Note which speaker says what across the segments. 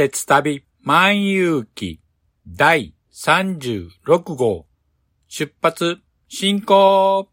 Speaker 1: 鉄旅万有記第36号。出発進行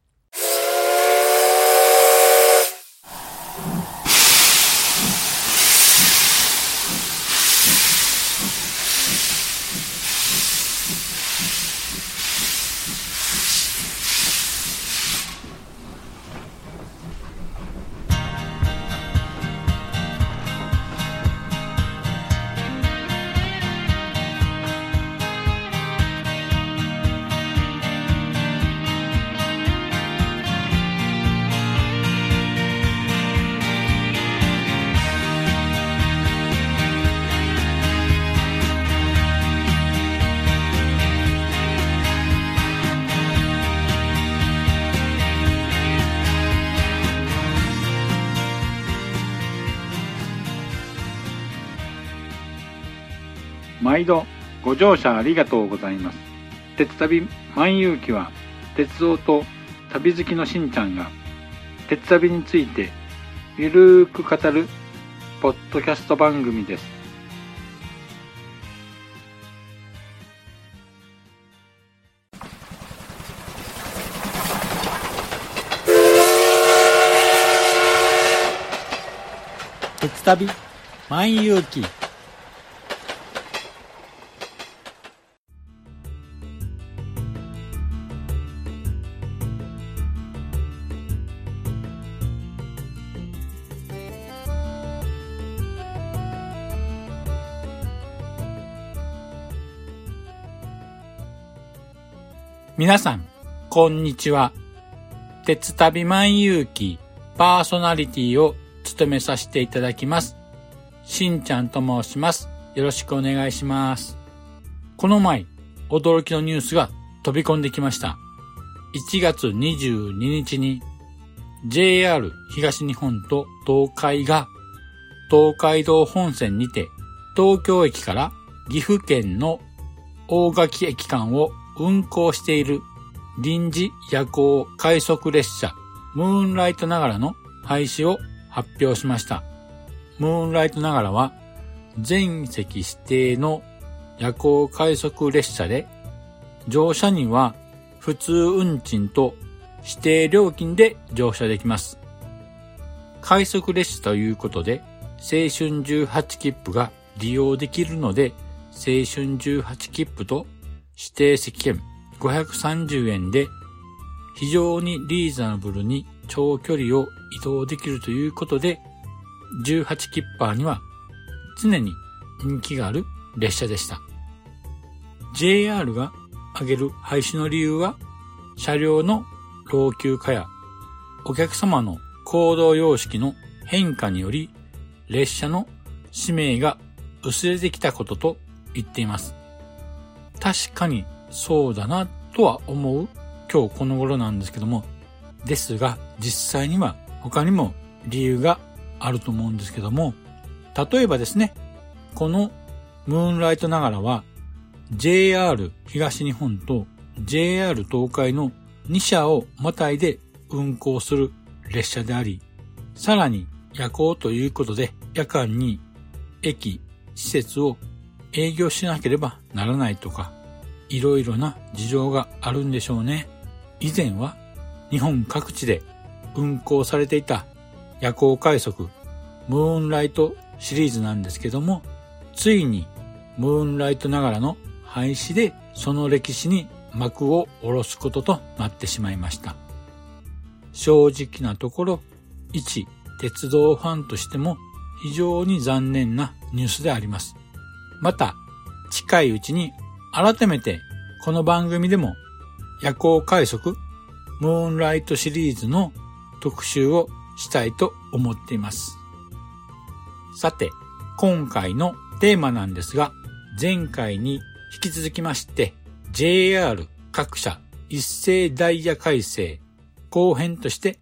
Speaker 2: 乗車ありがとうございます。鉄旅万有記は鉄道と旅好きのしんちゃんが鉄旅についてゆるーく語るポッドキャスト番組です。
Speaker 1: 鉄旅万有記皆さん、こんにちは。鉄旅万有記パーソナリティを務めさせていただきます。しんちゃんと申します。よろしくお願いします。この前、驚きのニュースが飛び込んできました。1月22日に JR 東日本と東海が東海道本線にて東京駅から岐阜県の大垣駅間を運行している臨時夜行快速列車ムーンライトながらの廃止を発表しました。ムーンライトながらは全席指定の夜行快速列車で乗車には普通運賃と指定料金で乗車できます。快速列車ということで青春18切符が利用できるので青春18切符と指定席券530円で非常にリーズナブルに長距離を移動できるということで18キッパーには常に人気がある列車でした。JR が挙げる廃止の理由は車両の老朽化やお客様の行動様式の変化により列車の使命が薄れてきたことと言っています。確かにそうだなとは思う。今日この頃なんですけども、ですが実際には他にも理由があると思うんですけども、例えばですね、このムーンライトながらは JR 東日本と JR 東海の2社をまたいで運行する列車であり、さらに夜行ということで夜間に駅、施設を営業しなければならないとか、いろいろな事情があるんでしょうね。以前は日本各地で運行されていた夜行快速ムーンライトシリーズなんですけども、ついにムーンライトながらの廃止でその歴史に幕を下ろすこととなってしまいました。正直なところ、一鉄道ファンとしても非常に残念なニュースであります。また、近いうちに改めてこの番組でも夜行快速ムーンライトシリーズの特集をしたいと思っています。さて、今回のテーマなんですが、前回に引き続きまして JR 各社一斉ダイヤ改正後編として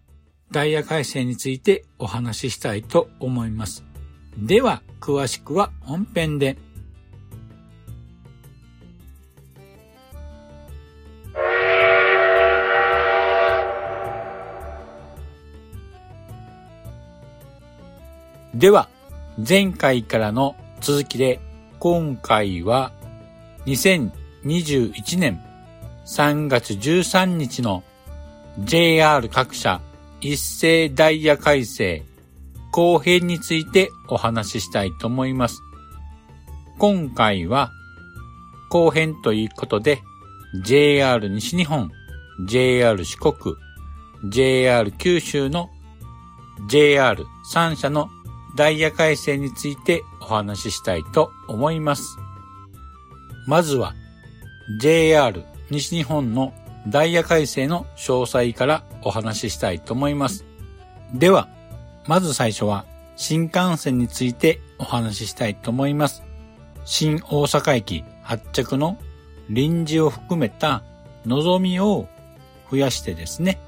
Speaker 1: ダイヤ改正についてお話ししたいと思います。では、詳しくは本編で。では、前回からの続きで今回は2021年3月13日の JR 各社一斉ダイヤ改正後編についてお話ししたいと思います。今回は後編ということで JR 西日本、JR 四国、JR 九州の JR3 社のダイヤ改正についてお話ししたいと思います。まずは JR 西日本のダイヤ改正の詳細からお話ししたいと思います。では、まず最初は新幹線についてお話ししたいと思います。新大阪駅発着の臨時を含めた望みを増やしてですね、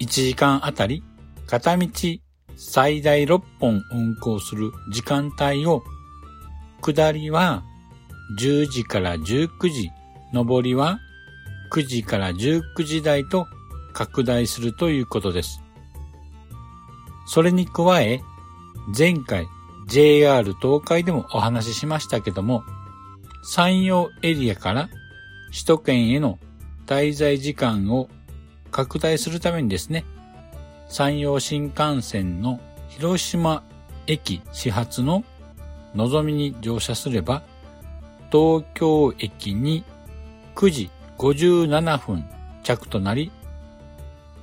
Speaker 1: 1時間あたり片道最大6本運行する時間帯を、下りは10時から19時、上りは9時から19時台と拡大するということです。それに加え、前回 JR 東海でもお話ししましたけども、山陽エリアから首都圏への滞在時間を拡大するためにですね、山陽新幹線の広島駅始発ののぞみに乗車すれば、東京駅に9時57分着となり、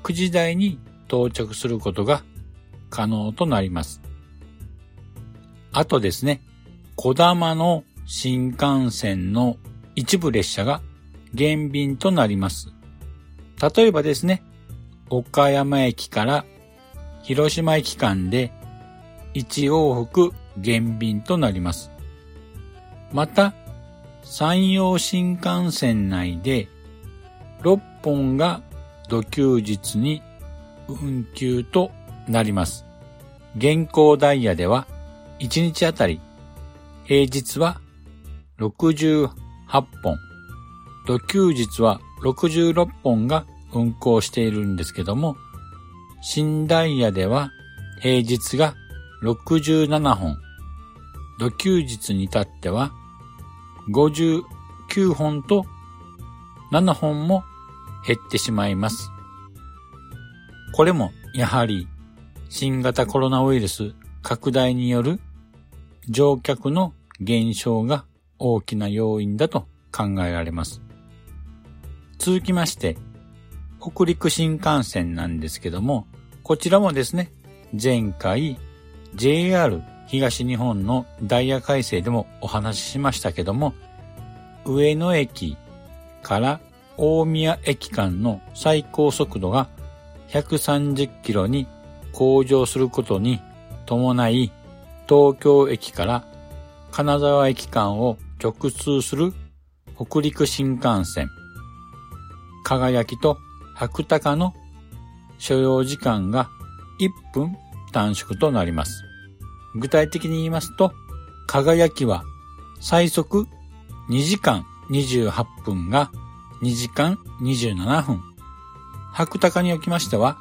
Speaker 1: 9時台に到着することが可能となります。あとですね、小玉の新幹線の一部列車が減便となります。例えばですね、岡山駅から広島駅間で1往復減便となります。また、山陽新幹線内で6本が土休日に運休となります。現行ダイヤでは1日あたり平日は68本、土休日は66本が運行しているんですけども、新ダイヤでは平日が67本、土休日に至っては59本と7本も減ってしまいます。これもやはり新型コロナウイルス拡大による乗客の減少が大きな要因だと考えられます。続きまして、北陸新幹線なんですけども、こちらもですね、前回 JR 東日本のダイヤ改正でもお話ししましたけども、上野駅から大宮駅間の最高速度が130キロに向上することに伴い、東京駅から金沢駅間を直通する北陸新幹線、輝きと白鷹の所要時間が1分短縮となります。具体的に言いますと、輝きは最速2時間28分が2時間27分。白鷹におきましては、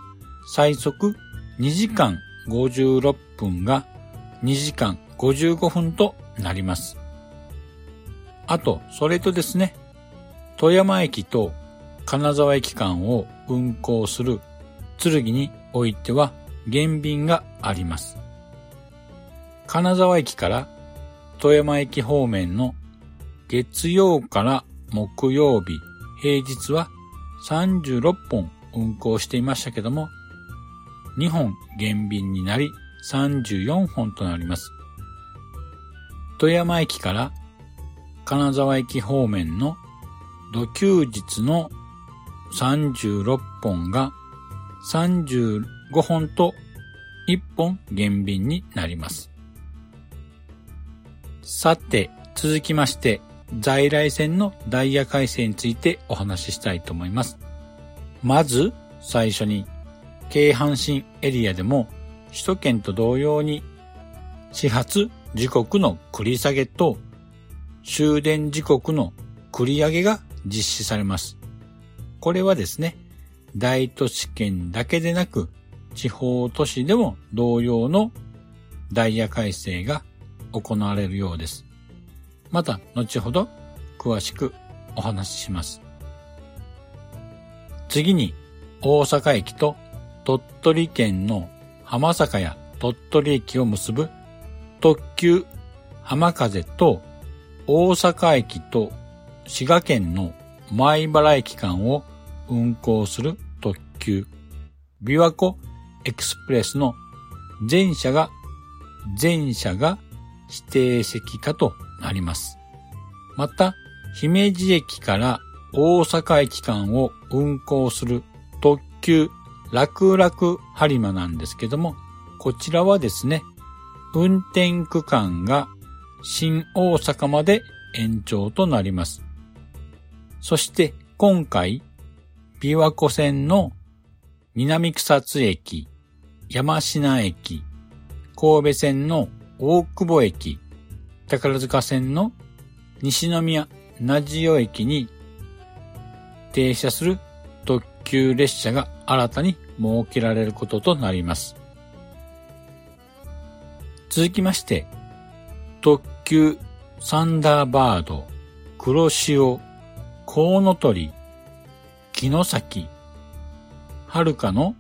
Speaker 1: 最速2時間56分が2時間55分となります。あと、それとですね、富山駅と金沢駅間を運行する剣においては減便があります。金沢駅から富山駅方面の月曜から木曜日、平日は36本運行していましたけども、2本減便になり34本となります。富山駅から金沢駅方面の土休日の36本が35本と1本減便になります。さて、続きまして、在来線のダイヤ改正についてお話ししたいと思います。まず、最初に、京阪神エリアでも首都圏と同様に始発時刻の繰り下げと終電時刻の繰り上げが実施されます。これはですね、大都市圏だけでなく地方都市でも同様のダイヤ改正が行われるようです。また後ほど詳しくお話しします。次に大阪駅と鳥取県の浜坂や鳥取駅を結ぶ特急浜風と大阪駅と滋賀県の前原駅間を運行する特急琵琶湖エクスプレスの全車が全車が指定席化となります。また、姫路駅から大阪駅間を運行する特急楽々播磨なんですけども、こちらはですね、運転区間が新大阪まで延長となります。そして今回、琵琶湖線の南草津駅、山科駅、神戸線の大久保駅、宝塚線の西宮名塩駅に停車する特急列車が新たに設けられることとなります。続きまして、特急サンダーバード、黒潮、コウノトリ、城崎、遥かの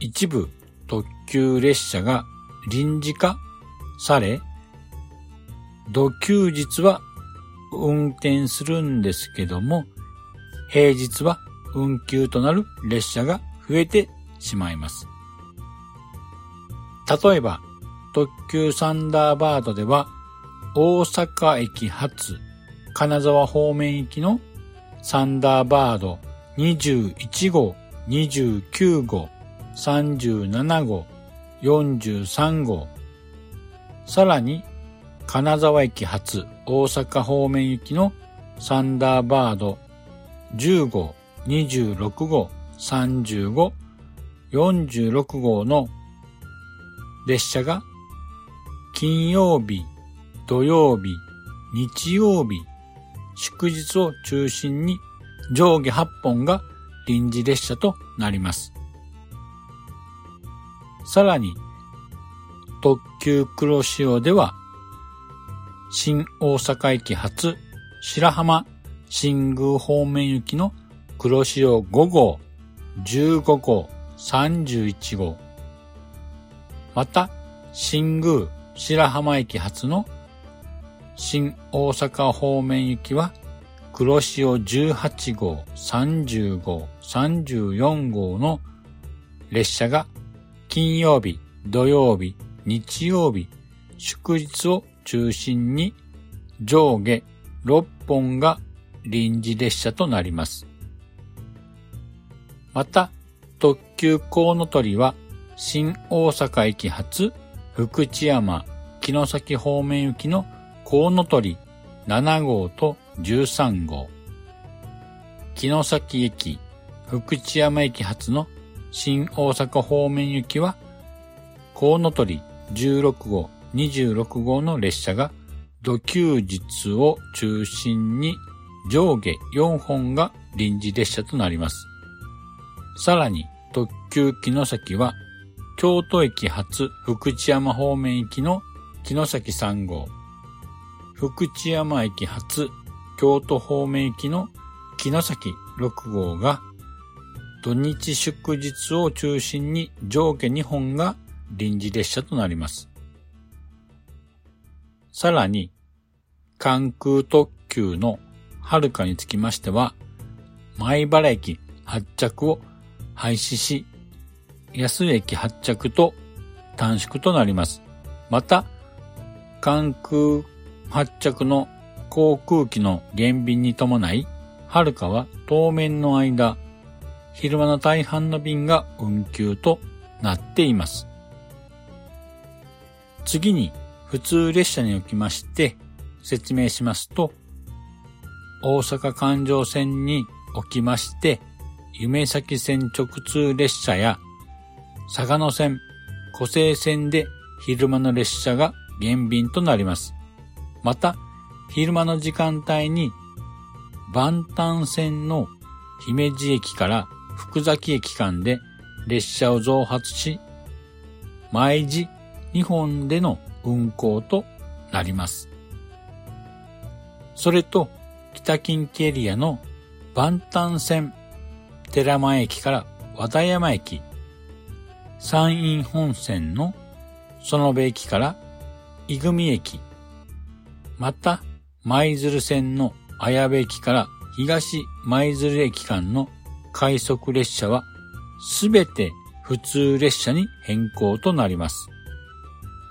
Speaker 1: 一部特急列車が臨時化され、土休日は運転するんですけども、平日は運休となる列車が増えてしまいます。例えば、特急サンダーバードでは、大阪駅発金沢方面行きのサンダーバード21号、29号、37号、43号、さらに金沢駅発大阪方面行きのサンダーバード10号、26号、35、46号の列車が金曜日、土曜日、日曜日、祝日を中心に上下8本が臨時列車となります。さらに、特急黒潮では、新大阪駅発白浜新宮方面行きの黒潮5号、15号、31号。また、新宮白浜駅発の新大阪方面行きは黒潮18号、30号、34号の列車が金曜日、土曜日、日曜日、祝日を中心に上下6本が臨時列車となります。また、特急コウノトリは新大阪駅発福知山、城崎方面行きのコウノトリ7号と13号。城崎駅、福知山駅発の新大阪方面行きは、コウノトリ16号、26号の列車が土休日を中心に上下4本が臨時列車となります。さらに特急城崎は京都駅発福知山方面行きの城崎3号、福知山駅発京都方面行きの城崎6号が土日祝日を中心に上下2本が臨時列車となります。さらに、関空特急の遥かにつきましては、前原駅発着を廃止し、安駅発着と短縮となります。また、関空発着の航空機の減便に伴い、はるかは当面の間、昼間の大半の便が運休となっています。次に、普通列車におきまして説明しますと、大阪環状線におきまして、夢崎線直通列車や、佐賀野線、湖西線で昼間の列車が減便となります。また、昼間の時間帯に、万端線の姫路駅から福崎駅間で列車を増発し、毎時2本での運行となります。それと北近畿エリアの万端線寺前駅から和田山駅、山陰本線の園部駅から伊組駅、また舞鶴線の綾部駅から東舞鶴駅間の快速列車はすべて普通列車に変更となります。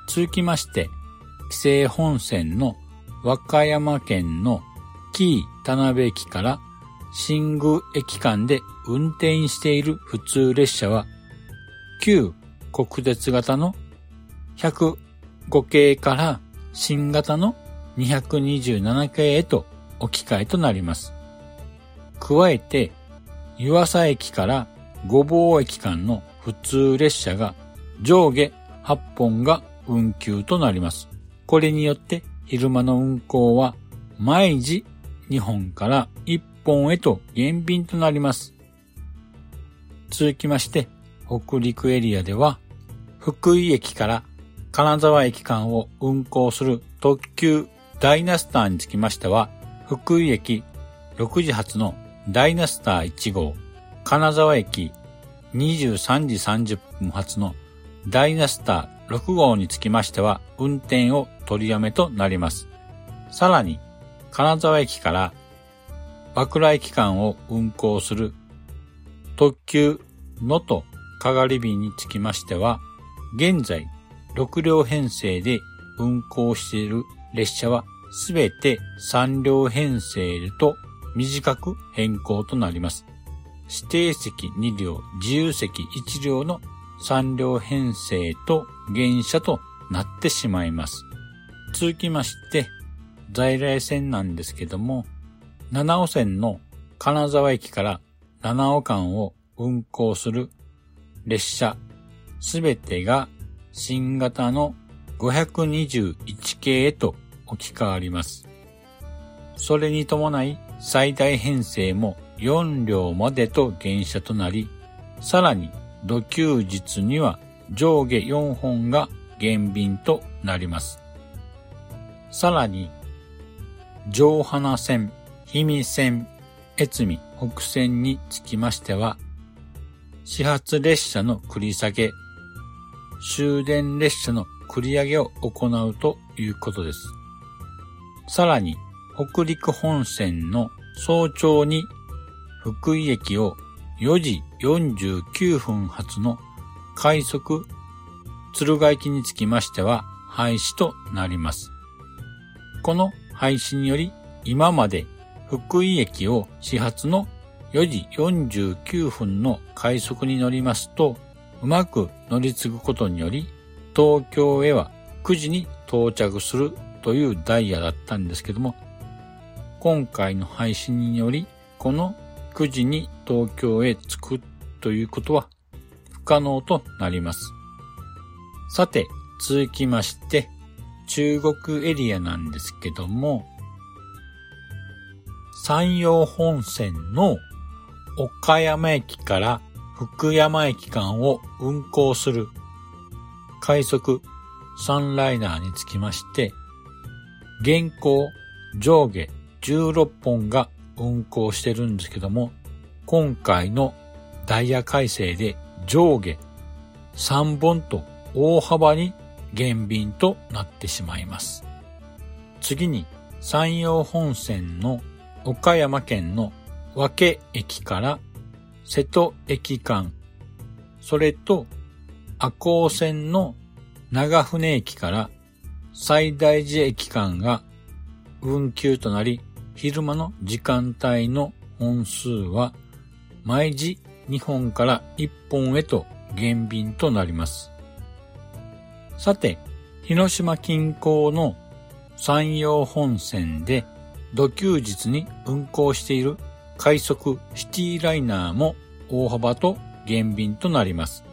Speaker 1: 続きまして、紀勢本線の和歌山県の紀伊田辺駅から新宮駅間で運転している普通列車は、旧国鉄型の105系から新型の227系へと置き換えとなります。加えて、湯浅駅から御坊駅間の普通列車が上下8本が運休となります。これによって昼間の運行は毎時2本から1本へと減便となります。続きまして、北陸エリアでは、福井駅から金沢駅間を運行する特急ダイナスターにつきましては、福井駅6時発のダイナスター1号、金沢駅23時30分発のダイナスター6号につきましては、運転を取りやめとなります。さらに、金沢駅から爆雷期間を運行する特急のとかがり便につきましては、現在6両編成で運行している列車はすべて3両編成と短く変更となります。指定席2両、自由席1両の3両編成と原車となってしまいます。続きまして、在来線なんですけども、七尾線の金沢駅から七尾間を運行する列車すべてが新型の521系へと置き換わります。それに伴い最大編成も4両までと減車となり、さらに土休日には上下4本が減便となります。さらに、上花線、氷見線、越美北線につきましては、始発列車の繰り下げ、終電列車の繰り上げを行うということです。さらに、北陸本線の早朝に福井駅を4時49分発の快速敦賀駅につきましては廃止となります。この廃止により今まで福井駅を始発の4時49分の快速に乗りますと、うまく乗り継ぐことにより、東京へは9時に到着するというダイヤだったんですけども、今回の配信により、この9時に東京へ着くということは不可能となります。さて、続きまして、中国エリアなんですけども、山陽本線の岡山駅から福山駅間を運行する快速サンライナーにつきまして、現行上下16本が運行してるんですけども、今回のダイヤ改正で上下3本と大幅に減便となってしまいます。次に山陽本線の岡山県の和気駅から瀬戸駅間、それと赤穂線の長船駅から最大寺駅間が運休となり、昼間の時間帯の本数は毎時2本から1本へと減便となります。さて、広島近郊の山陽本線で土休日に運行している快速シティライナーも大幅と減便となります。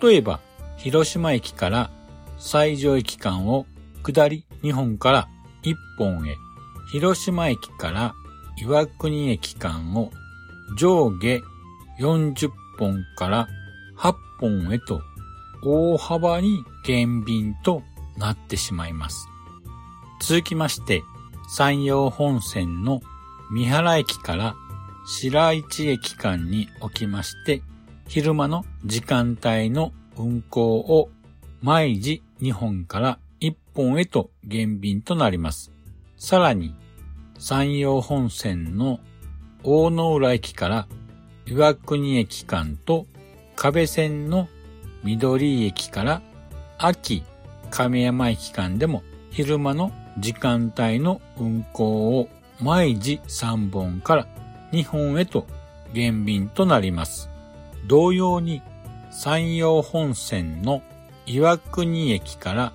Speaker 1: 例えば、広島駅から西条駅間を下り2本から1本へ、広島駅から岩国駅間を上下40本から8本へと大幅に減便となってしまいます。続きまして、山陽本線の三原駅から白市駅間におきまして、昼間の時間帯の運行を毎時2本から本へと減便となります。さらに、山陽本線の大野浦駅から岩国駅間と壁線の緑駅から秋亀山駅間でも昼間の時間帯の運行を毎時3本から2本へと減便となります。同様に山陽本線の岩国駅から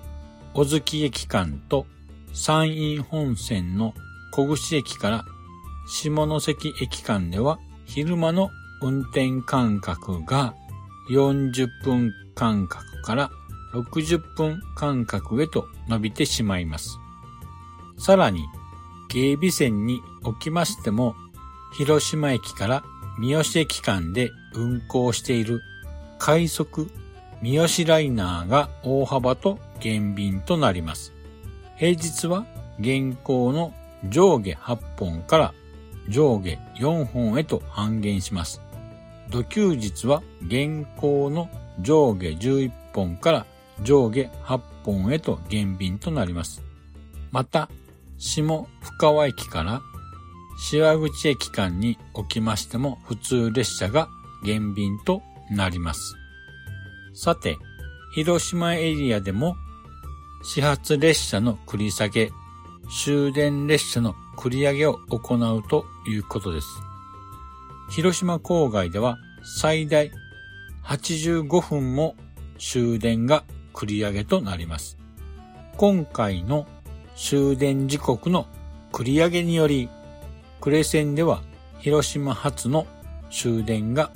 Speaker 1: 小月駅間と山陰本線の小串駅から下関駅間では昼間の運転間隔が40分間隔から60分間隔へと伸びてしまいます。さらに、警備線におきましても、広島駅から三好駅間で運行している快速三好ライナーが大幅と減便となります。平日は現行の上下8本から上下4本へと半減します。土休日は現行の上下11本から上下8本へと減便となります。また、下深川駅から芝口駅間におきましても普通列車が減便となります。さて、広島エリアでも始発列車の繰り下げ、終電列車の繰り上げを行うということです。広島郊外では最大85分も終電が繰り上げとなります。今回の終電時刻の繰り上げにより、呉線では広島発の終電が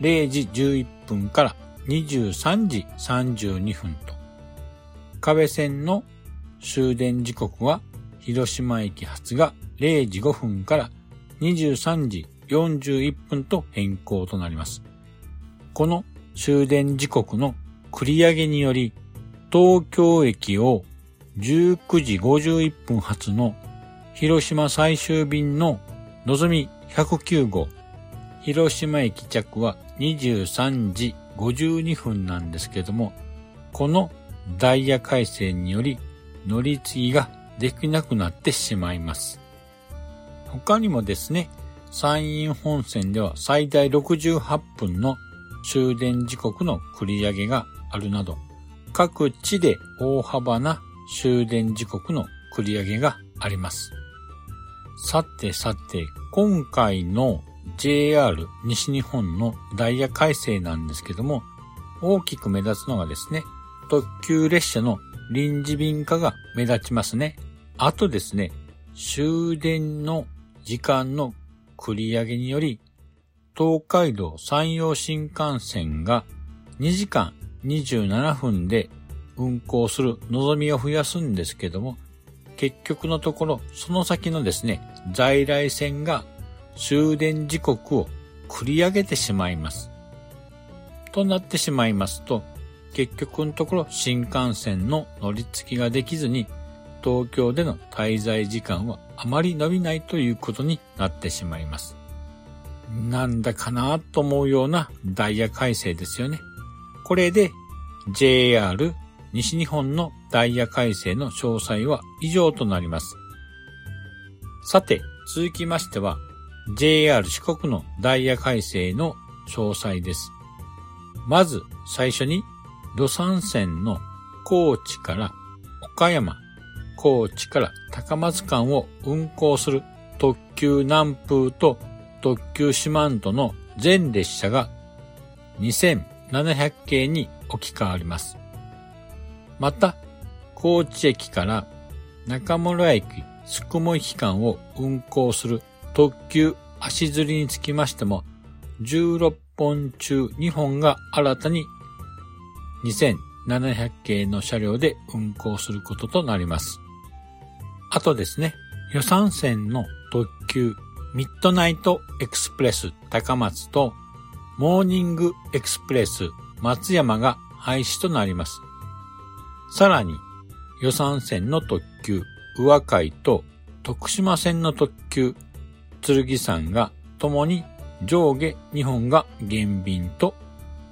Speaker 1: 0時11分から23時32分と、壁線の終電時刻は広島駅発が0時5分から23時41分と変更となります。この終電時刻の繰り上げにより、東京駅を19時51分発の広島最終便ののぞみ109号、広島駅着は23時52分なんですけども、このダイヤ改正により乗り継ぎができなくなってしまいます。他にもですね、山陰本線では最大68分の終電時刻の繰り上げがあるなど、各地で大幅な終電時刻の繰り上げがあります。さてさて、今回の JR 西日本のダイヤ改正なんですけども、大きく目立つのがですね、特急列車の臨時便化が目立ちますね。あとですね、終電の時間の繰り上げにより、東海道山陽新幹線が2時間27分で運行する望みを増やすんですけども、結局のところ、その先のですね、在来線が終電時刻を繰り上げてしまいます。となってしまいますと、結局のところ新幹線の乗り継ぎができずに、東京での滞在時間はあまり伸びないということになってしまいます。なんだかなと思うようなダイヤ改正ですよね。これで JR 西日本のダイヤ改正の詳細は以上となります。さて、続きましては JR 四国のダイヤ改正の詳細です。まず最初に土山線の高知から岡山、高知から高松間を運行する特急南風と特急四万十の全列車が2700系に置き換わります。また、高知駅から中村駅宿毛駅間を運行する特急あしずりにつきましても、16本中2本が新たに2700系の車両で運行することとなります。あとですね、予讃線の特急ミッドナイトエクスプレス高松とモーニングエクスプレス松山が廃止となります。さらに予讃線の特急宇和海と徳島線の特急、剣山が共に上下2本が減便と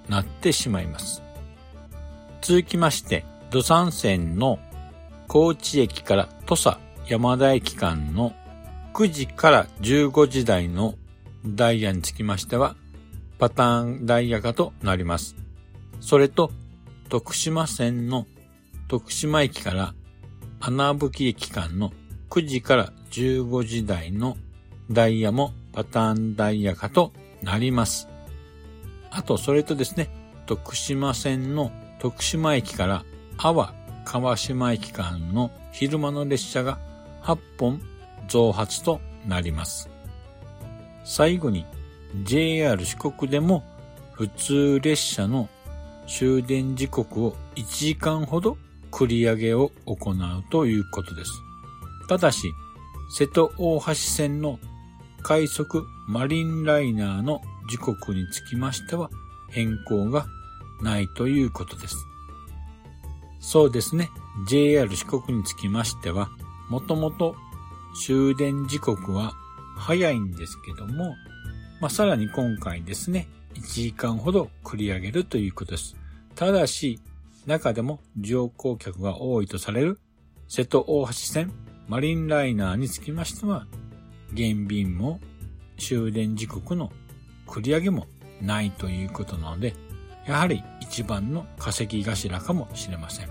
Speaker 1: なってしまいます。続きまして、土山線の高知駅から土佐山田駅間の9時から15時台のダイヤにつきましては、パターンダイヤ化となります。それと、徳島線の徳島駅から穴吹駅間の9時から15時台のダイヤもパターンダイヤ化となります。あと、それとですね、徳島線の徳島駅から阿波川島駅間の昼間の列車が8本増発となります。最後に JR 四国でも普通列車の終電時刻を1時間ほど繰り上げを行うということです。ただし、瀬戸大橋線の快速マリンライナーの時刻につきましては変更がないということです。そうですね。JR 四国につきましては、もともと終電時刻は早いんですけども、まあ、さらに今回ですね、1時間ほど繰り上げるということです。ただし、中でも乗降客が多いとされる瀬戸大橋線マリンライナーにつきましては、減便も終電時刻の繰り上げもないということなので、やはり一番の稼ぎ頭かもしれません。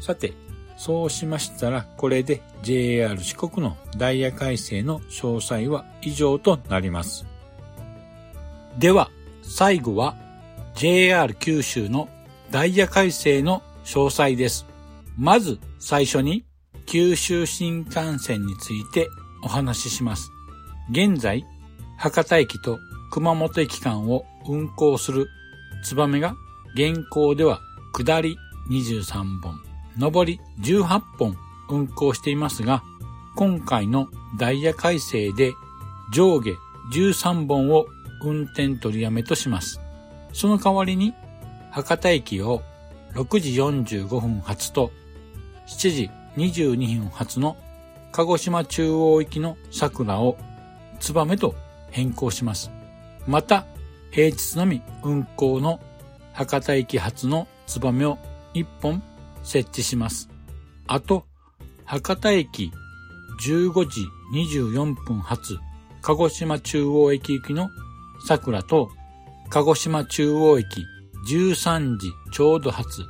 Speaker 1: さて、そうしましたら、これで JR 四国のダイヤ改正の詳細は以上となります。では、最後は JR 九州のダイヤ改正の詳細です。まず最初に九州新幹線についてお話しします。現在、博多駅と熊本駅間を運行するツバメが現行では下り23本、上り18本運行していますが、今回のダイヤ改正で上下13本を運転取りやめとします。その代わりに博多駅を6時45分発と7時22分発の鹿児島中央行きの桜をツバメと変更します。また、平日のみ運行の博多駅発のツバメを1本設置します。あと、博多駅15時24分発、鹿児島中央駅行きの桜と、鹿児島中央駅13時ちょうど発、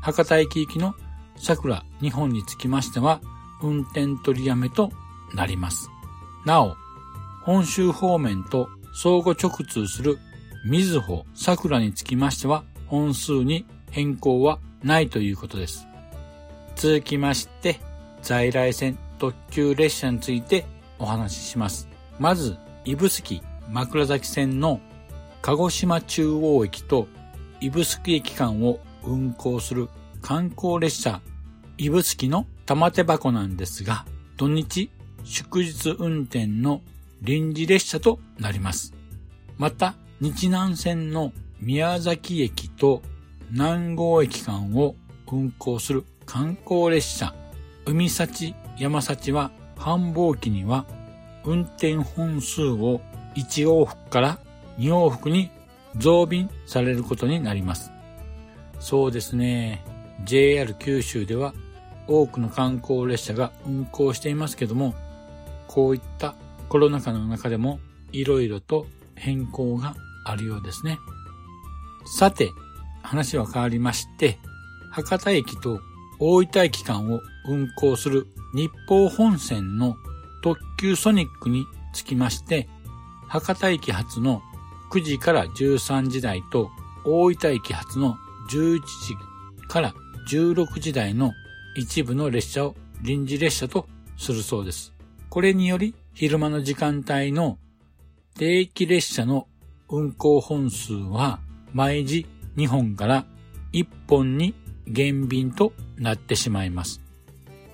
Speaker 1: 博多駅行きの桜2本につきましては、運転取りやめとなります。なお、本州方面と相互直通する水穂桜につきましては、本数に変更はないということです。続きまして、在来線特急列車についてお話しします。まず、指宿枕崎線の鹿児島中央駅と指宿駅間を運行する観光列車、指宿の玉手箱なんですが、土日祝日運転の臨時列車となります。また、日南線の宮崎駅と南郷駅間を運行する観光列車、海幸山幸は繁忙期には運転本数を1往復から2往復に増便されることになります。そうですね。JR 九州では多くの観光列車が運行していますけども、こういったコロナ禍の中でも色々と変更があるようですね。さて、話は変わりまして、博多駅と大分駅間を運行する日報本線の特急ソニックにつきまして、博多駅発の9時から13時台と大分駅発の11時から16時台の一部の列車を臨時列車とするそうです。これにより昼間の時間帯の定期列車の運行本数は毎時2本から1本に減便となってしまいます。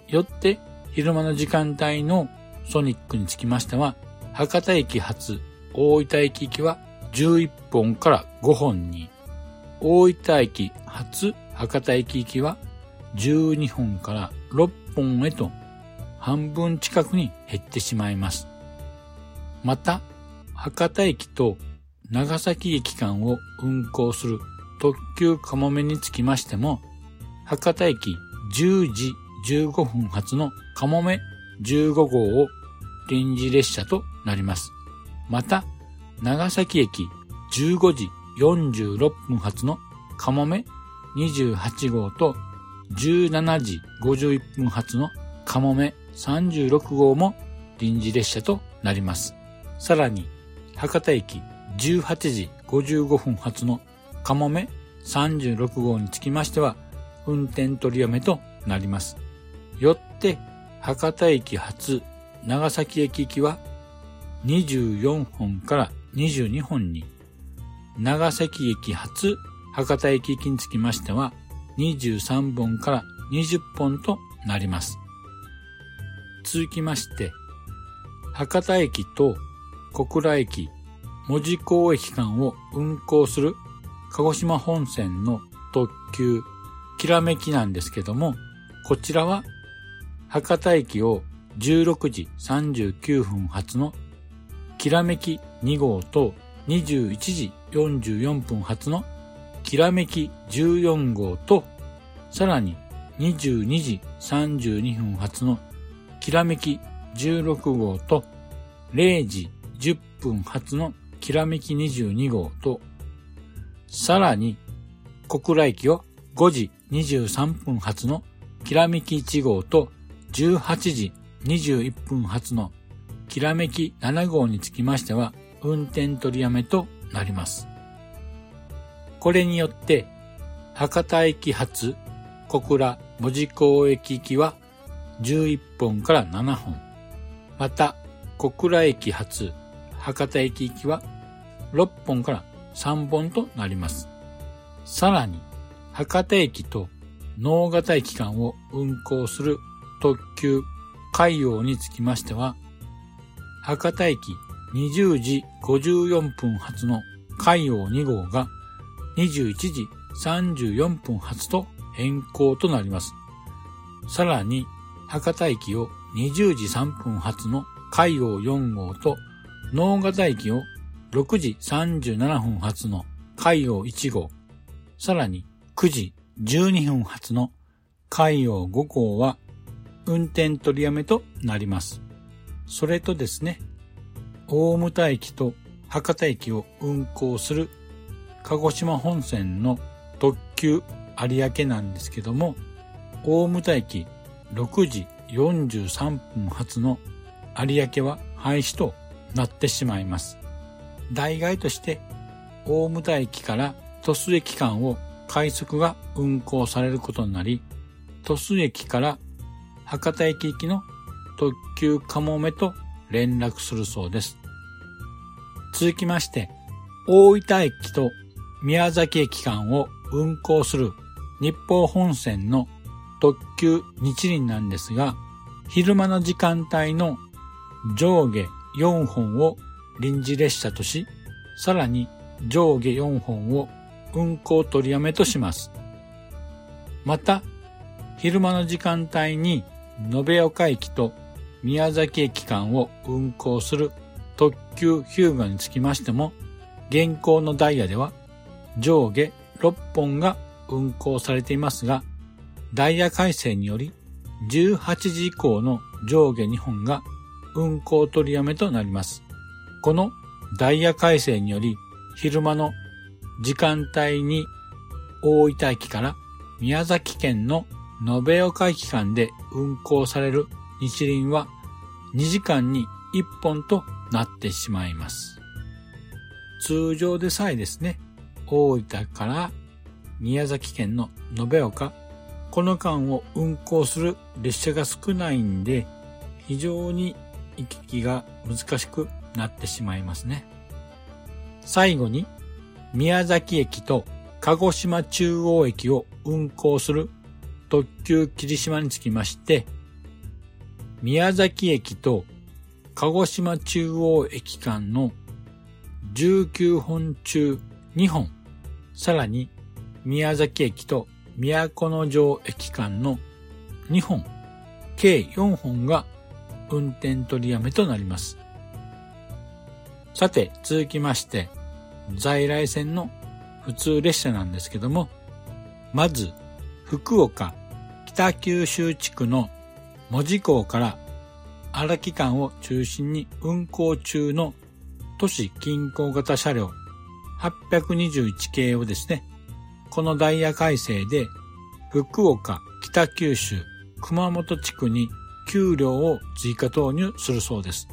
Speaker 1: よって昼間の時間帯のソニックにつきましては博多駅発大分駅行きは11本から5本に、大分駅初博多駅行きは12本から6本へと半分近くに減ってしまいます。また、博多駅と長崎駅間を運行する特急かもめにつきましても、博多駅10時15分発のかもめ15号を臨時列車となります。また、長崎駅15時46分発のかもめ28号と17時51分発のかもめ36号も臨時列車となります。さらに、博多駅18時55分発のかもめ36号につきましては、運転取りやめとなります。よって、博多駅発長崎駅行きは24本から22本に、長崎駅発博多駅行きにつきましては23本から20本となります。続きまして、博多駅と小倉駅、門司港駅間を運行する鹿児島本線の特急きらめきなんですけども、こちらは博多駅を16時39分発のきらめき2号と21時44分発のきらめき14号とさらに22時32分発のきらめき16号と0時10分発のきらめき22号とさらに小倉駅を5時23分発のきらめき1号と18時21分発のきらめき7号につきましては運転取りやめとなります。これによって博多駅発小倉門司港駅行きは11本から7本。また小倉駅発博多駅行きは6本から3本となります。さらに博多駅と能形駅間を運行する特急海洋につきましては、博多駅20時54分発の海洋2号が21時34分発と変更となります。さらに、博多駅を20時3分発の海洋4号と、能形駅を6時37分発の海洋1号、さらに9時12分発の海洋5号は運転取りやめとなります。それとですね、大牟田駅と博多駅を運行する鹿児島本線の特急有明なんですけども、大牟田駅6時43分発の有明は廃止となってしまいます。代替として大牟田駅から鳥栖駅間を快速が運行されることになり、鳥栖駅から博多駅行きの特急かもめと連絡するそうです。続きまして、大分駅と宮崎駅間を運行する日報本線の特急日輪なんですが、昼間の時間帯の上下4本を臨時列車とし、さらに上下4本を運行取りやめとします。また、昼間の時間帯に延岡駅と宮崎駅間を運行する特急ヒューガにつきましても、現行のダイヤでは上下6本が運行されていますが、ダイヤ改正により18時以降の上下2本が運行取りやめとなります。このダイヤ改正により昼間の時間帯に大分駅から宮崎県の延岡駅間で運行される日輪は2時間に1本となってしまいます。通常でさえですね、大分から宮崎県の延岡、この間を運行する列車が少ないんで、非常に行き来が難しくなってしまいますね。最後に、宮崎駅と鹿児島中央駅を運行する特急霧島につきまして、宮崎駅と鹿児島中央駅間の19本中2本、さらに宮崎駅と都城駅間の2本、計4本が運転取りやめとなります。さて、続きまして、在来線の普通列車なんですけども、まず、福岡北九州地区の門司港から荒木間を中心に運行中の都市近郊型車両821系をですね、このダイヤ改正で福岡、北九州、熊本地区に給料を追加投入するそうです。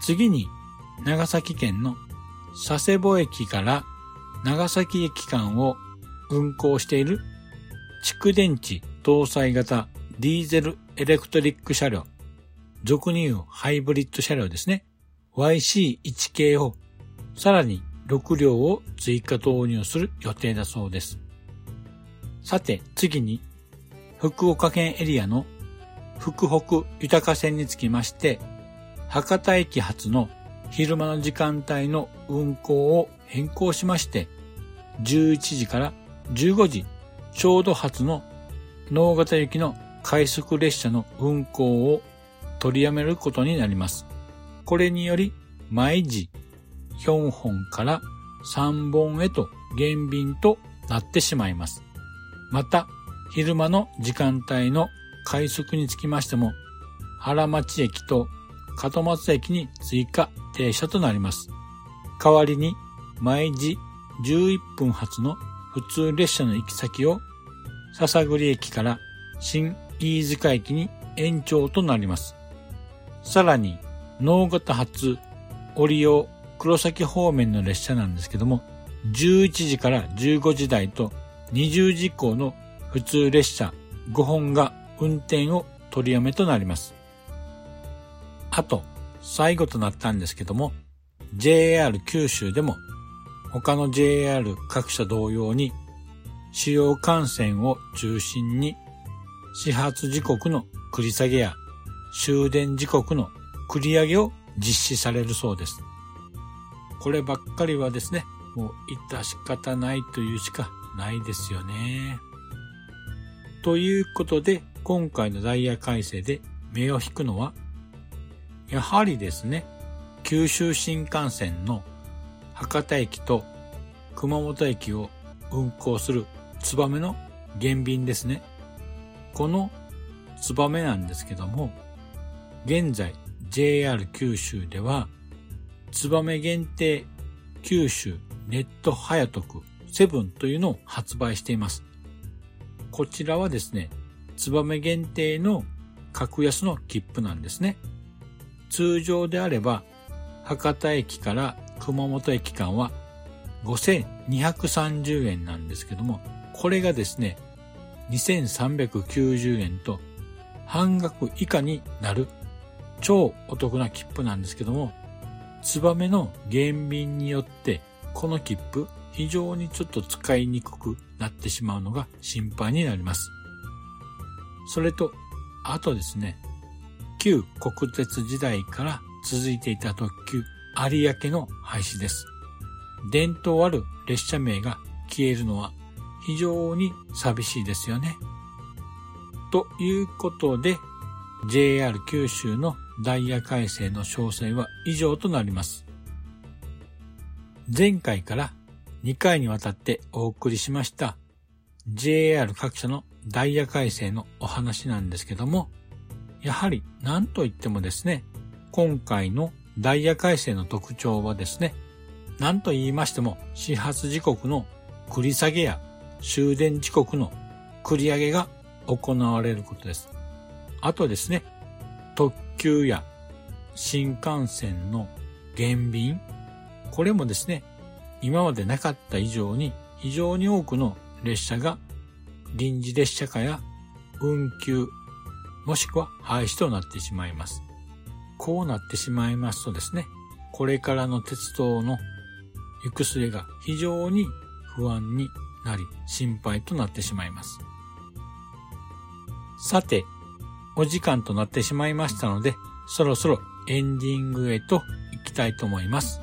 Speaker 1: 次に長崎県の佐世保駅から長崎駅間を運行している蓄電池搭載型ディーゼルエレクトリック車両、俗に言うハイブリッド車両ですね。YC1 系をさらに6両を追加投入する予定だそうです。さて次に福岡県エリアの福北豊線につきまして博多駅発の昼間の時間帯の運行を変更しまして11時から15時ちょうど発の能形行きの快速列車の運行を取りやめることになります。これにより、毎時4本から3本へと減便となってしまいます。また、昼間の時間帯の快速につきましても、原町駅と門松駅に追加停車となります。代わりに、毎時11分発の普通列車の行き先を笹栗駅から新飯塚駅に延長となります。さらに、能形発折尾黒崎方面の列車なんですけども、11時から15時台と20時以降の普通列車5本が運転を取りやめとなります。あと、最後となったんですけども、JR 九州でも他の JR 各社同様に主要幹線を中心に始発時刻の繰り下げや終電時刻の繰り上げを実施されるそうです。こればっかりはですね、もう致し方ないというしかないですよね。ということで、今回のダイヤ改正で目を引くのは、やはりですね、九州新幹線の博多駅と熊本駅を運行するツバメの減便ですね。このツバメなんですけども、現在 JR 九州では、ツバメ限定九州ネット早徳セブンというのを発売しています。こちらはですね、ツバメ限定の格安の切符なんですね。通常であれば、博多駅から熊本駅間は5230円なんですけども、これがですね、2390円と半額以下になる超お得な切符なんですけども、ツバメの減便によってこの切符非常にちょっと使いにくくなってしまうのが心配になります。それと、あとですね、旧国鉄時代から続いていた特急有明の廃止です。伝統ある列車名が消えるのは非常に寂しいですよね。ということで、JR 九州のダイヤ改正の詳細は以上となります。前回から2回にわたってお送りしました JR 各社のダイヤ改正のお話なんですけども、やはり何と言ってもですね、今回のダイヤ改正の特徴はですね、何と言いましても始発時刻の繰り下げや終電時刻の繰り上げが行われることです。あとですね、特急や新幹線の減便、これもですね、今までなかった以上に非常に多くの列車が臨時列車化や運休、もしくは廃止となってしまいます。こうなってしまいますとですね、これからの鉄道の行く末が非常に不安になり心配となってしまいます。さて、お時間となってしまいましたので、そろそろエンディングへと行きたいと思います。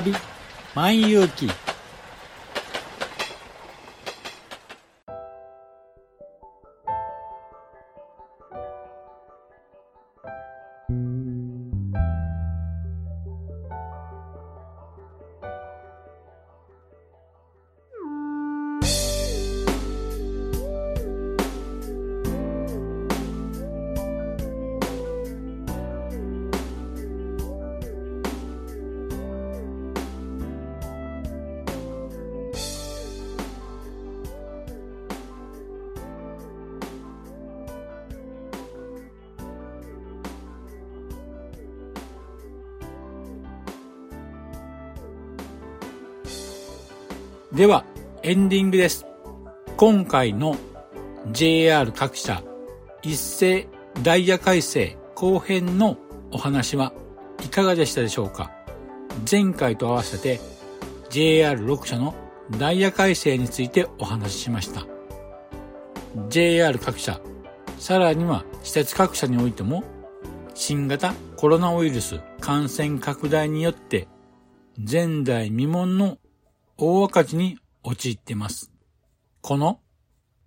Speaker 1: 旅万有記では、エンディングです。今回の JR 各社一斉ダイヤ改正後編のお話はいかがでしたでしょうか？前回と合わせて JR6 社のダイヤ改正についてお話ししました。JR 各社、さらには施設各社においても新型コロナウイルス感染拡大によって前代未聞の大赤字に陥っています。この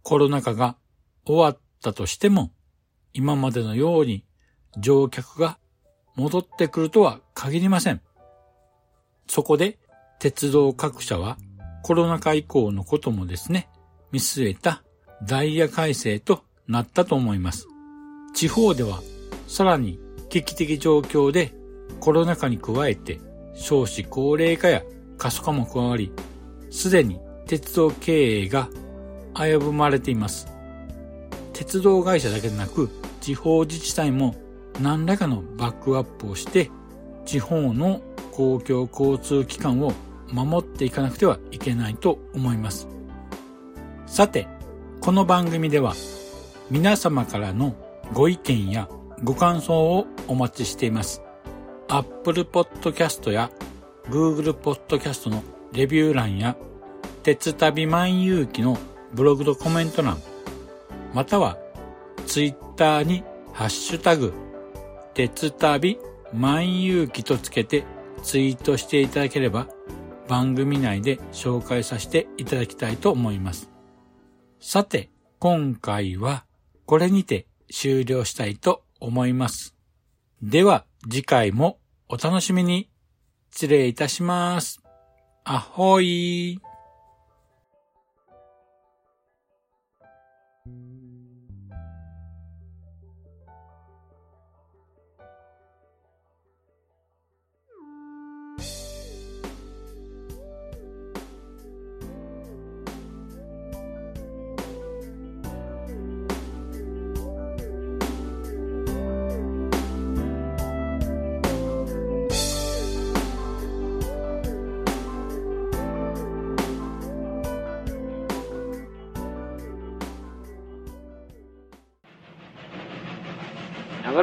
Speaker 1: コロナ禍が終わったとしても、今までのように乗客が戻ってくるとは限りません。そこで鉄道各社はコロナ禍以降のこともですね、見据えたダイヤ改正となったと思います。地方ではさらに危機的状況でコロナ禍に加えて少子高齢化や過疎化も加わり、すでに鉄道経営が危ぶまれています。鉄道会社だけでなく、地方自治体も何らかのバックアップをして、地方の公共交通機関を守っていかなくてはいけないと思います。さて、この番組では皆様からのご意見やご感想をお待ちしています。Apple Podcast や Google Podcast のレビュー欄や、鉄旅万有記のブログとコメント欄、または、ツイッターにハッシュタグ、鉄旅万有記とつけてツイートしていただければ、番組内で紹介させていただきたいと思います。さて、今回はこれにて終了したいと思います。では次回もお楽しみに。失礼いたします。あほ
Speaker 2: い